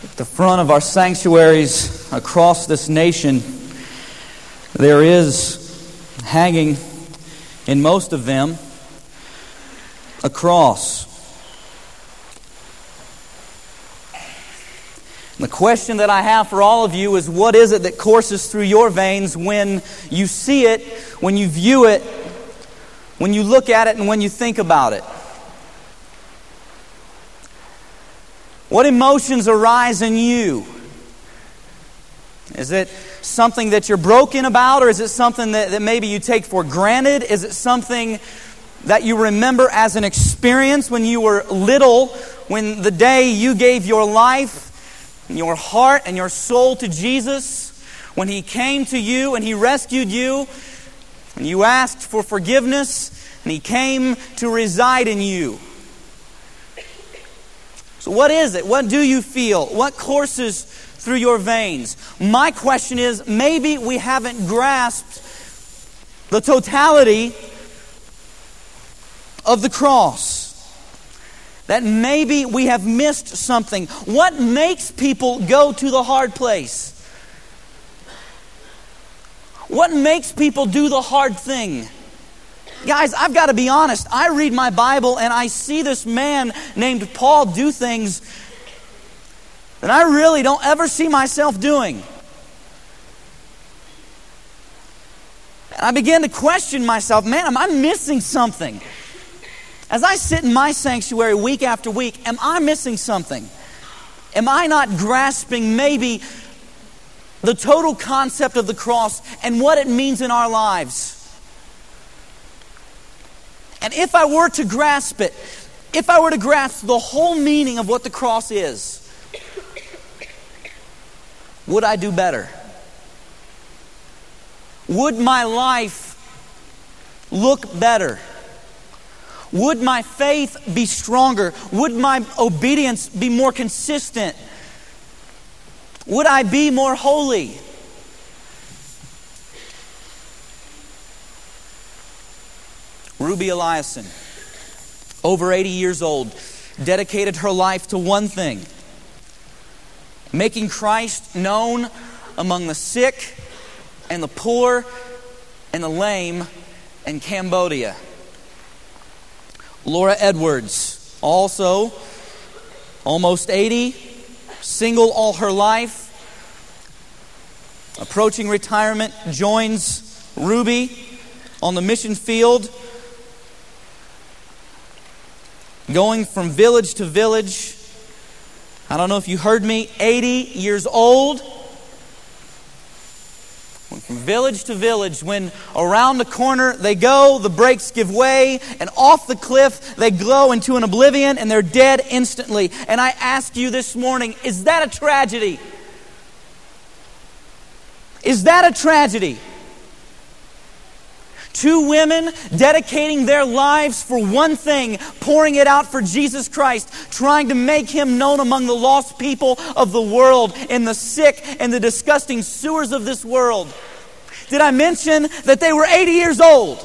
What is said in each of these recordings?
At the front of our sanctuaries across this nation, there is hanging in most of them a cross. And the question that I have for all of you is what is it that courses through your veins when you see it, when you view it, when you look at it, and when you think about it? What emotions arise in you? Is it something that you're broken about, or is it something that, that maybe you take for granted? Is it something that you remember as an experience when you were little, when the day you gave your life, your heart, and your soul to Jesus, when He came to you and He rescued you, and you asked for forgiveness, and He came to reside in you? So, what is it? What do you feel? What courses through your veins? My question is maybe we haven't grasped the totality of the cross. That maybe we have missed something. What makes people go to the hard place? What makes people do the hard thing? Guys, I've got to be honest. I read my Bible and I see this man named Paul do things that I really don't ever see myself doing. And I began to question myself man, am I missing something? As I sit in my sanctuary week after week, am I missing something? Am I not grasping maybe the total concept of the cross and what it means in our lives? And if I were to grasp it, if I were to grasp the whole meaning of what the cross is, would I do better? Would my life look better? Would my faith be stronger? Would my obedience be more consistent? Would I be more holy? Ruby Eliason, over 80 years old, dedicated her life to one thing making Christ known among the sick and the poor and the lame in Cambodia. Laura Edwards, also almost 80, single all her life, approaching retirement, joins Ruby on the mission field, going from village to village. I don't know if you heard me, 80 years old from village to village, when around the corner they go, the brakes give way, and off the cliff they glow into an oblivion and they're dead instantly. And I ask you this morning is that a tragedy? Is that a tragedy? Two women dedicating their lives for one thing, pouring it out for Jesus Christ, trying to make him known among the lost people of the world, and the sick, and the disgusting sewers of this world. Did I mention that they were 80 years old?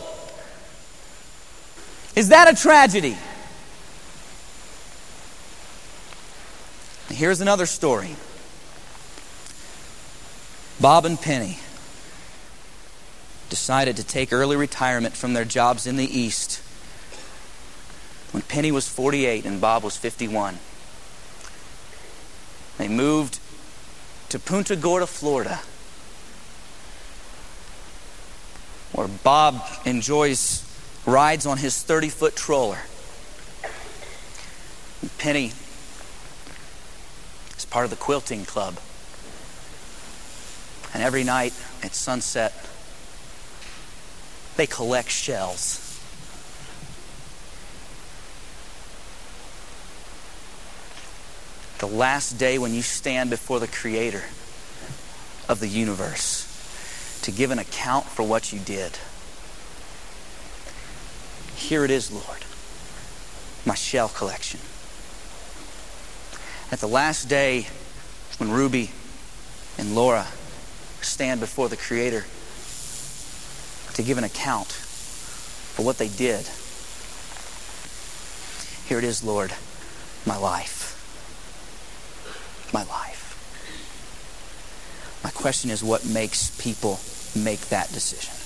Is that a tragedy? Here's another story Bob and Penny decided to take early retirement from their jobs in the East when Penny was 48 and Bob was 51. They moved to Punta Gorda, Florida where Bob enjoys rides on his 30 foot troller. Penny is part of the quilting club. And every night at sunset, they collect shells. The last day when you stand before the Creator of the universe to give an account for what you did. Here it is, Lord, my shell collection. At the last day, when Ruby and Laura stand before the Creator to give an account for what they did. Here it is, Lord, my life. My life. My question is what makes people make that decision?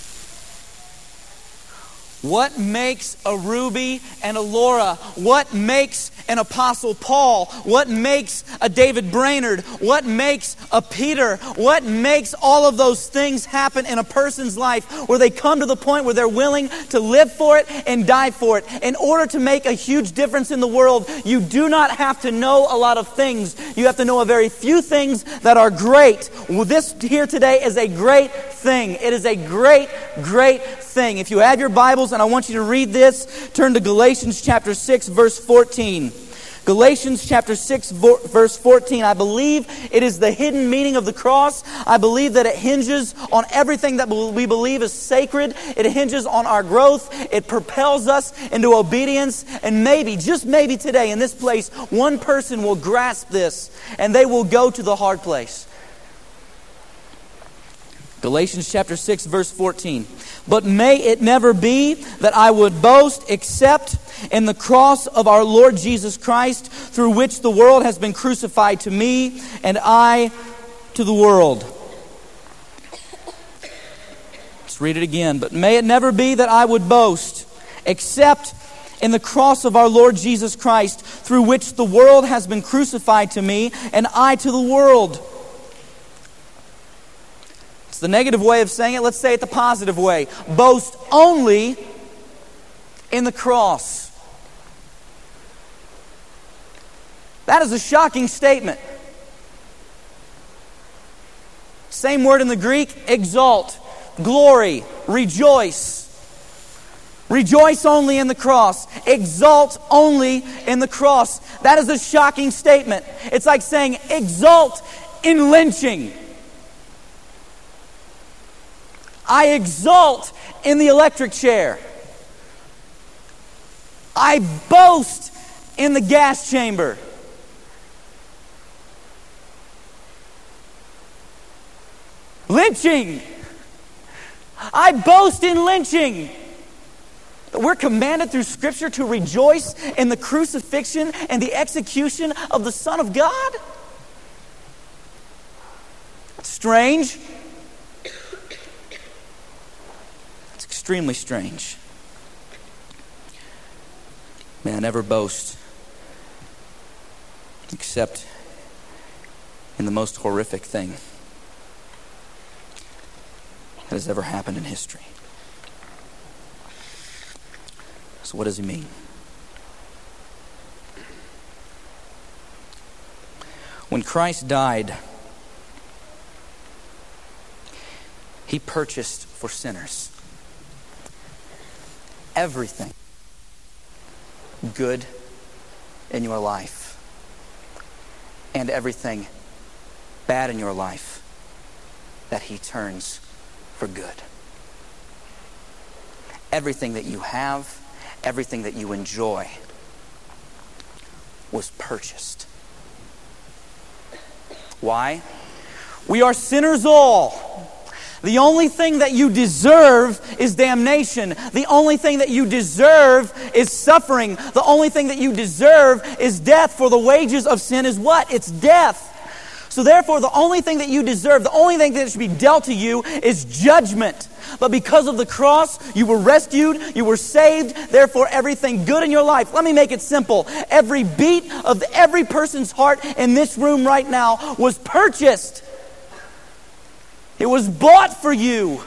What makes a Ruby and a Laura? What makes an Apostle Paul? What makes a David Brainerd? What makes a Peter? What makes all of those things happen in a person's life where they come to the point where they're willing to live for it and die for it? In order to make a huge difference in the world, you do not have to know a lot of things. You have to know a very few things that are great. Well, this here today is a great thing. It is a great, great thing. If you have your Bibles, and I want you to read this, turn to Galatians chapter 6, verse 14. Galatians chapter 6, verse 14. I believe it is the hidden meaning of the cross. I believe that it hinges on everything that we believe is sacred. It hinges on our growth. It propels us into obedience. And maybe, just maybe today in this place, one person will grasp this and they will go to the hard place. Galatians chapter 6, verse 14. But may it never be that I would boast except in the cross of our Lord Jesus Christ, through which the world has been crucified to me, and I to the world. Let's read it again. But may it never be that I would boast except in the cross of our Lord Jesus Christ, through which the world has been crucified to me, and I to the world. It's the negative way of saying it. Let's say it the positive way. Boast only in the cross. That is a shocking statement. Same word in the Greek exalt, glory, rejoice. Rejoice only in the cross. Exalt only in the cross. That is a shocking statement. It's like saying exalt in lynching. I exult in the electric chair. I boast in the gas chamber. Lynching. I boast in lynching. We're commanded through Scripture to rejoice in the crucifixion and the execution of the Son of God. Strange. Extremely strange. May I never boast except in the most horrific thing that has ever happened in history. So, what does he mean? When Christ died, he purchased for sinners everything good in your life and everything bad in your life that He turns for good. Everything that you have, everything that you enjoy was purchased. Why? We are sinners all. The only thing that you deserve is damnation. The only thing that you deserve is suffering. The only thing that you deserve is death. For the wages of sin is what? It's death. So, therefore, the only thing that you deserve, the only thing that should be dealt to you is judgment. But because of the cross, you were rescued, you were saved, therefore, everything good in your life. Let me make it simple. Every beat of every person's heart in this room right now was purchased it was bought for you.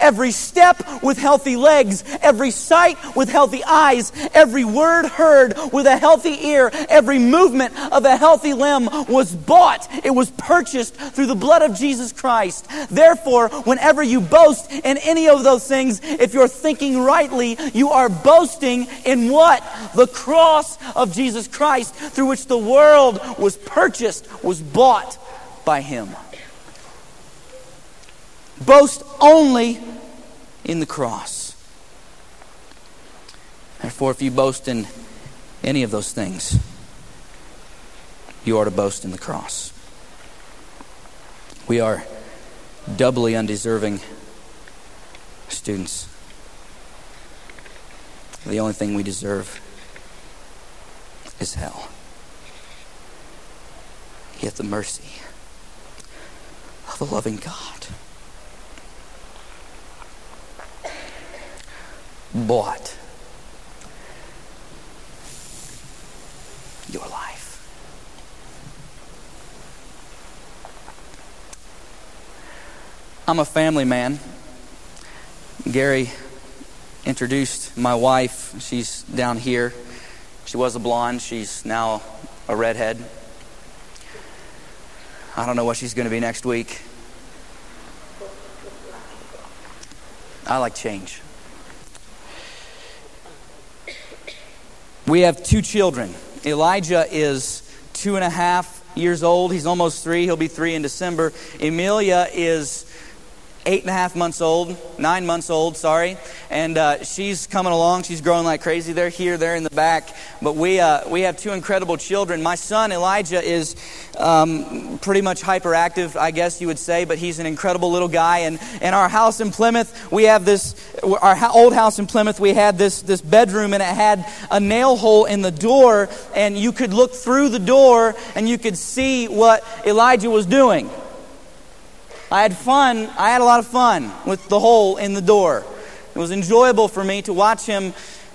Every step with healthy legs, every sight with healthy eyes, every word heard with a healthy ear, every movement of a healthy limb was bought. It was purchased through the blood of Jesus Christ. Therefore, whenever you boast in any of those things, if you're thinking rightly, you are boasting in what? The cross of Jesus Christ through which the world was purchased, was bought by Him. Boast only in the cross. Therefore, if you boast in any of those things, you are to boast in the cross. We are doubly undeserving students. The only thing we deserve is hell. Yet the mercy of a loving God. Bought your life. I'm a family man. Gary introduced my wife. She's down here. She was a blonde. She's now a redhead. I don't know what she's going to be next week. I like change. We have two children. Elijah is two and a half years old. He's almost three. He'll be three in December. Emilia is eight and a half months old, nine months old, sorry. And uh, she's coming along. She's growing like crazy. They're here, they're in the back. But we, uh, we have two incredible children. My son, Elijah, is um, pretty much hyperactive, I guess you would say, but he's an incredible little guy. And in our house in Plymouth, we have this, our old house in Plymouth, we had this, this bedroom, and it had a nail hole in the door, and you could look through the door and you could see what Elijah was doing. I had fun. I had a lot of fun with the hole in the door. It was enjoyable for me to watch him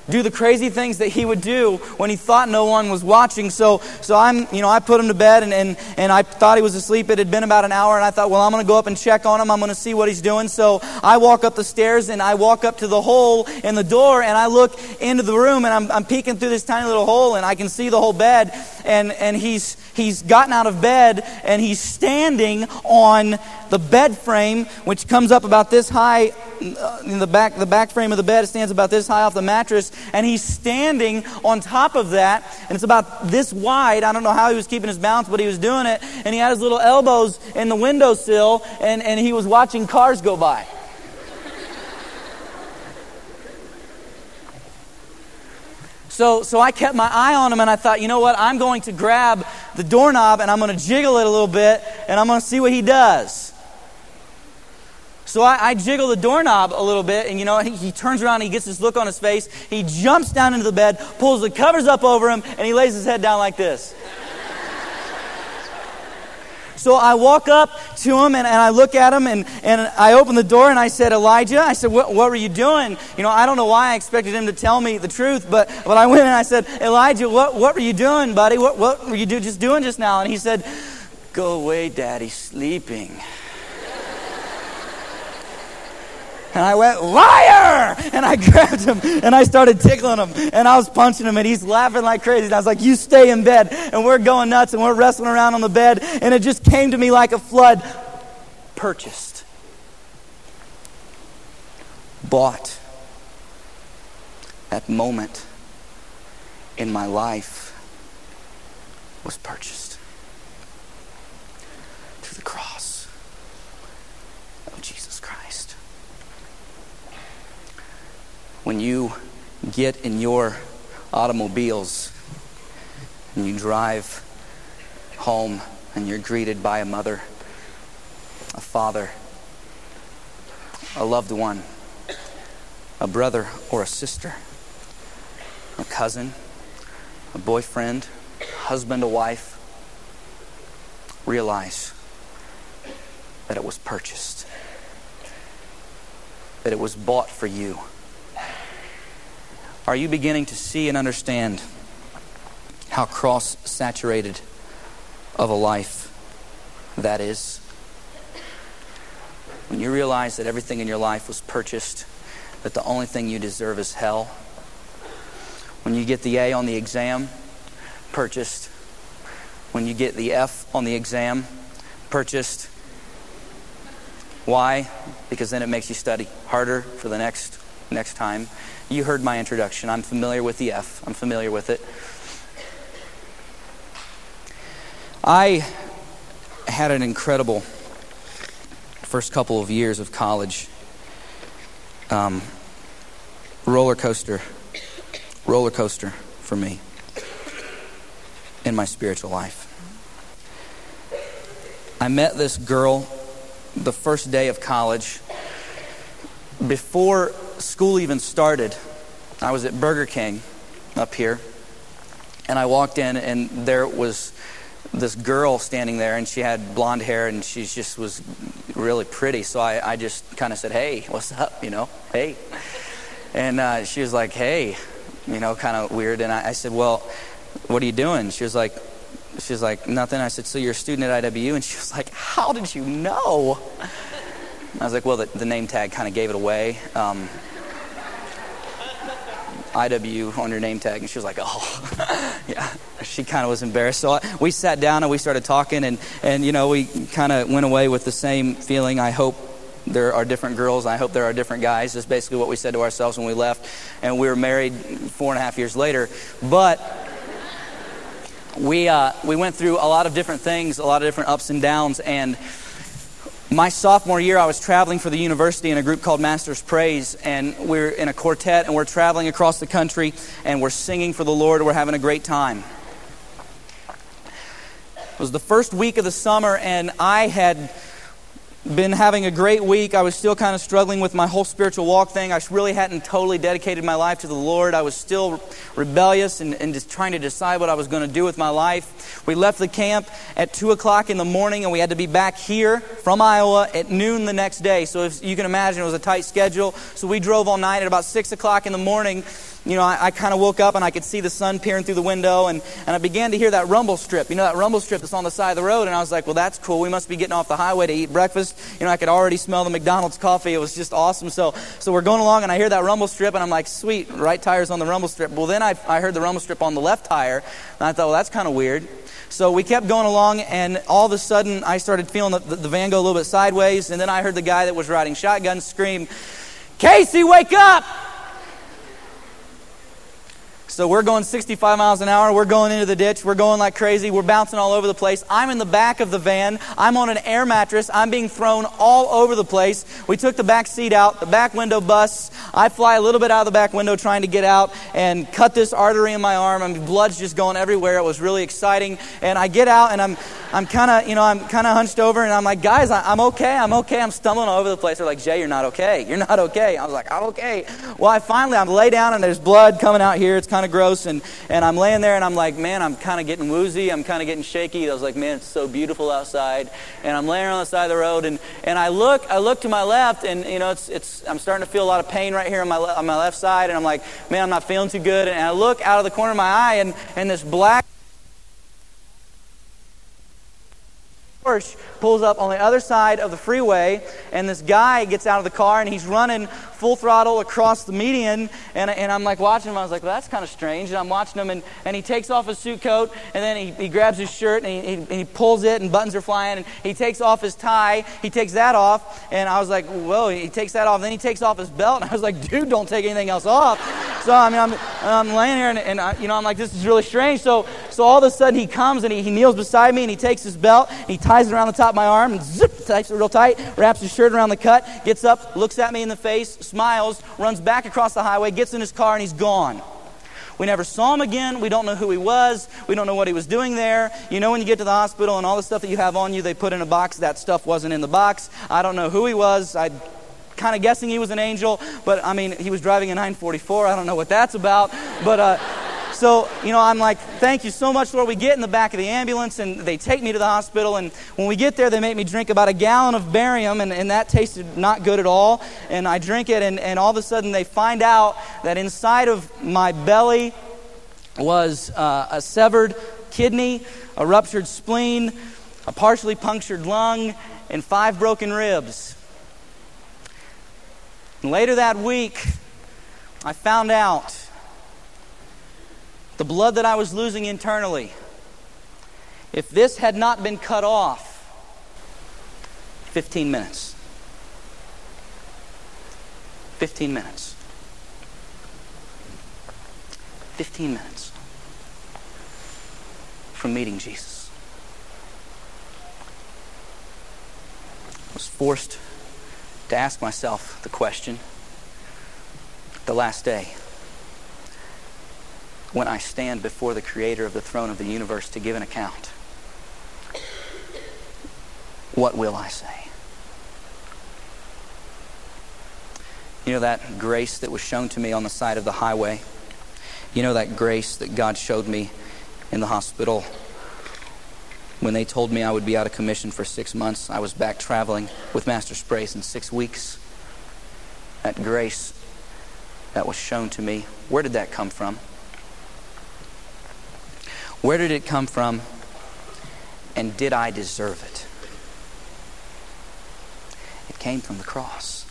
do the crazy things that he would do when he thought no one was watching. So, so I'm, you know, I put him to bed and, and, and I thought he was asleep. It had been about an hour and I thought, well, I'm going to go up and check on him. I'm going to see what he's doing. So I walk up the stairs and I walk up to the hole in the door and I look into the room and I'm, I'm peeking through this tiny little hole and I can see the whole bed and, and he's, he's gotten out of bed and he's standing on the bed frame, which comes up about this high uh, in the back, the back frame of the bed. Stands about this high off the mattress and he's standing on top of that, and it's about this wide. I don't know how he was keeping his balance, but he was doing it, and he had his little elbows in the windowsill, and, and he was watching cars go by. So, so I kept my eye on him and I thought, you know what? I'm going to grab the doorknob and I'm going to jiggle it a little bit and I'm going to see what he does. So I, I, jiggle the doorknob a little bit, and you know, he, he turns around, he gets this look on his face. He jumps down into the bed, pulls the covers up over him, and he lays his head down like this. So I walk up to him and, and, I look at him and, and I open the door and I said, Elijah, I said, what, what were you doing? You know, I don't know why I expected him to tell me the truth, but, but I went and I said, Elijah, what, what were you doing, buddy? What, what were you do, just doing just now? And he said, Go away, Daddy, sleeping. And I went, liar! And I grabbed him and I started tickling him and I was punching him and he's laughing like crazy. And I was like, you stay in bed. And we're going nuts and we're wrestling around on the bed. And it just came to me like a flood. Purchased. Bought. That moment in my life was purchased through the cross. When you get in your automobiles and you drive home and you're greeted by a mother, a father, a loved one, a brother or a sister, a cousin, a boyfriend, husband, a wife, realize that it was purchased, that it was bought for you. Are you beginning to see and understand how cross saturated of a life that is? When you realize that everything in your life was purchased, that the only thing you deserve is hell. When you get the A on the exam, purchased. When you get the F on the exam, purchased. Why? Because then it makes you study harder for the next next time. You heard my introduction. I'm familiar with the F, I'm familiar with it. I had an incredible first couple of years of college. Um, roller coaster, roller coaster for me in my spiritual life. I met this girl the first day of college. Before school even started, I was at Burger King up here, and I walked in, and there was this girl standing there, and she had blonde hair, and she just was really pretty. So I, I just kind of said, hey, what's up? You know, hey. And uh, she was like, hey, you know, kind of weird. And I, I said, well, what are you doing? She was like, she was like, nothing. I said, so you're a student at IWU? And she was like, how did you know? I was like, well, the, the name tag kind of gave it away. Um, IW on your name tag. And she was like, oh, yeah. She kind of was embarrassed. So I, we sat down and we started talking, and, and you know, we kind of went away with the same feeling. I hope there are different girls. I hope there are different guys. That's basically what we said to ourselves when we left. And we were married four and a half years later. But we, uh, we went through a lot of different things, a lot of different ups and downs. And my sophomore year, I was traveling for the university in a group called Master's Praise, and we're in a quartet, and we're traveling across the country, and we're singing for the Lord. We're having a great time. It was the first week of the summer, and I had been having a great week. I was still kind of struggling with my whole spiritual walk thing. I really hadn't totally dedicated my life to the Lord. I was still rebellious and, and just trying to decide what I was going to do with my life. We left the camp at 2 o'clock in the morning, and we had to be back here from Iowa at noon the next day. So, if you can imagine, it was a tight schedule. So, we drove all night at about 6 o'clock in the morning you know, I, I kind of woke up and I could see the sun peering through the window, and, and I began to hear that rumble strip. You know, that rumble strip that's on the side of the road, and I was like, well, that's cool. We must be getting off the highway to eat breakfast. You know, I could already smell the McDonald's coffee. It was just awesome. So, so we're going along, and I hear that rumble strip, and I'm like, sweet, right tire's on the rumble strip. Well, then I, I heard the rumble strip on the left tire, and I thought, well, that's kind of weird. So we kept going along, and all of a sudden, I started feeling the, the, the van go a little bit sideways, and then I heard the guy that was riding shotgun scream, Casey, wake up! So we're going 65 miles an hour. We're going into the ditch. We're going like crazy. We're bouncing all over the place. I'm in the back of the van. I'm on an air mattress. I'm being thrown all over the place. We took the back seat out. The back window busts. I fly a little bit out of the back window trying to get out and cut this artery in my arm. I mean, blood's just going everywhere. It was really exciting. And I get out and I'm, I'm kind of, you know, I'm kind of hunched over and I'm like, guys, I, am okay. I'm okay. I'm stumbling all over the place. They're like, Jay, you're not okay. You're not okay. I was like, I'm okay. Well, I finally, I'm lay down and there's blood coming out here. It's kind of gross. And, and I'm laying there and I'm like, man, I'm kind of getting woozy. I'm kind of getting shaky. I was like, man, it's so beautiful outside. And I'm laying on the side of the road and, and I look, I look to my left and, you know, it's, it's, I'm starting to feel a lot of pain right here on my, on my left side. And I'm like, man, I'm not feeling too good. And I look out of the corner of my eye and, and this black Porsche pulls up on the other side of the freeway, and this guy gets out of the car and he's running full throttle across the median. And, and I'm like watching him. I was like, well, that's kind of strange. And I'm watching him, and, and he takes off his suit coat, and then he, he grabs his shirt and he, he, and he pulls it, and buttons are flying. And he takes off his tie. He takes that off. And I was like, whoa, he takes that off. Then he takes off his belt. And I was like, dude, don't take anything else off. So I mean, I'm, I'm laying here, and, and I, you know, I'm like, this is really strange. So, so all of a sudden he comes and he, he kneels beside me, and he takes his belt, and he ties it around the top of my arm, and zip, ties it real tight, wraps his shirt around the cut, gets up, looks at me in the face, smiles, runs back across the highway, gets in his car, and he's gone. We never saw him again. We don't know who he was. We don't know what he was doing there. You know, when you get to the hospital and all the stuff that you have on you, they put in a box. That stuff wasn't in the box. I don't know who he was. I kind of guessing he was an angel, but I mean, he was driving a 944. I don't know what that's about. But, uh, so, you know, I'm like, thank you so much, Lord. We get in the back of the ambulance and they take me to the hospital. And when we get there, they make me drink about a gallon of barium, and, and that tasted not good at all. And I drink it, and, and all of a sudden they find out that inside of my belly was uh, a severed kidney, a ruptured spleen, a partially punctured lung, and five broken ribs. And later that week, I found out the blood that I was losing internally, if this had not been cut off, 15 minutes. 15 minutes. 15 minutes from meeting Jesus. I was forced to ask myself the question the last day when I stand before the creator of the throne of the universe to give an account. What will I say? You know that grace that was shown to me on the side of the highway? You know that grace that God showed me in the hospital When they told me I would be out of commission for six months, I was back traveling with Master's Praise in six weeks. That grace that was shown to me, where did that come from? Where did it come from? And did I deserve it? It came from the cross.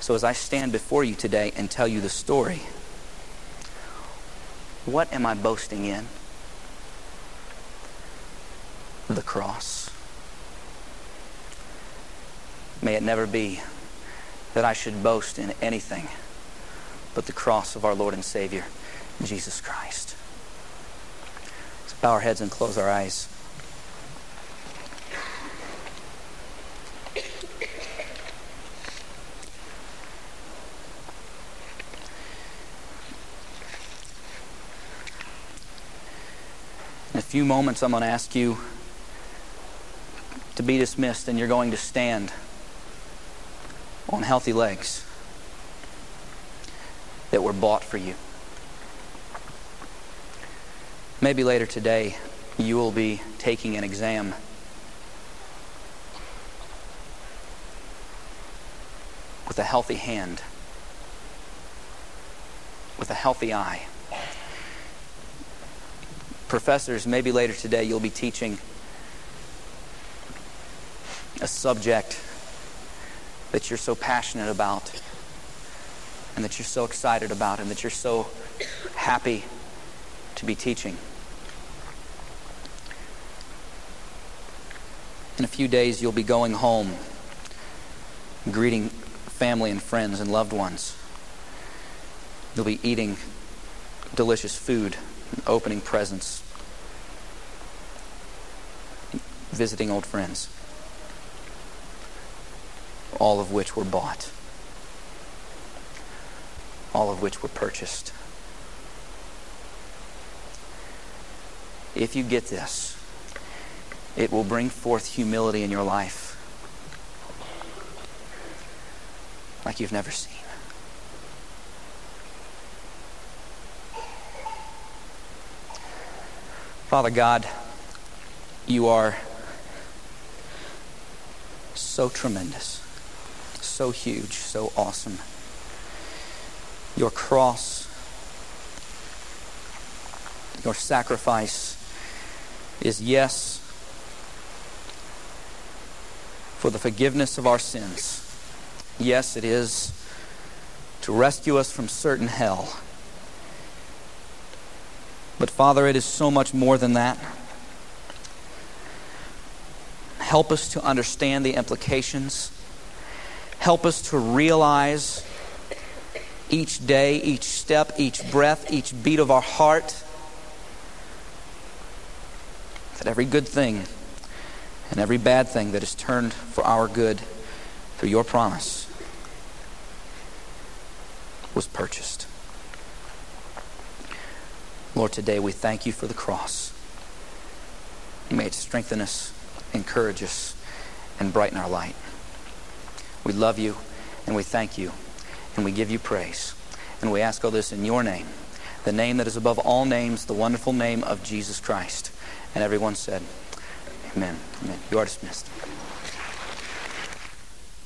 So as I stand before you today and tell you the story, what am I boasting in? The cross. May it never be that I should boast in anything but the cross of our Lord and Savior, Jesus Christ. Let's bow our heads and close our eyes. In a few moments, I'm going to ask you to be dismissed, and you're going to stand on healthy legs that were bought for you. Maybe later today, you will be taking an exam. With a healthy hand, with a healthy eye. Professors, maybe later today, you'll be teaching a subject that you're so passionate about and that you're so excited about and that you're so happy to be teaching. In a few days, you'll be going home, greeting family and friends and loved ones. You'll be eating delicious food, and opening presents, visiting old friends all of which were bought, all of which were purchased. If you get this, it will bring forth humility in your life like you've never seen. Father God, you are so tremendous so huge, so awesome. Your cross, your sacrifice is yes for the forgiveness of our sins. Yes, it is to rescue us from certain hell. But Father, it is so much more than that. Help us to understand the implications Help us to realize each day, each step, each breath, each beat of our heart that every good thing and every bad thing that is turned for our good through your promise was purchased. Lord, today we thank you for the cross. May it strengthen us, encourage us, and brighten our light. We love you and we thank you and we give you praise. And we ask all this in your name, the name that is above all names, the wonderful name of Jesus Christ. And everyone said, Amen. Amen. You are dismissed.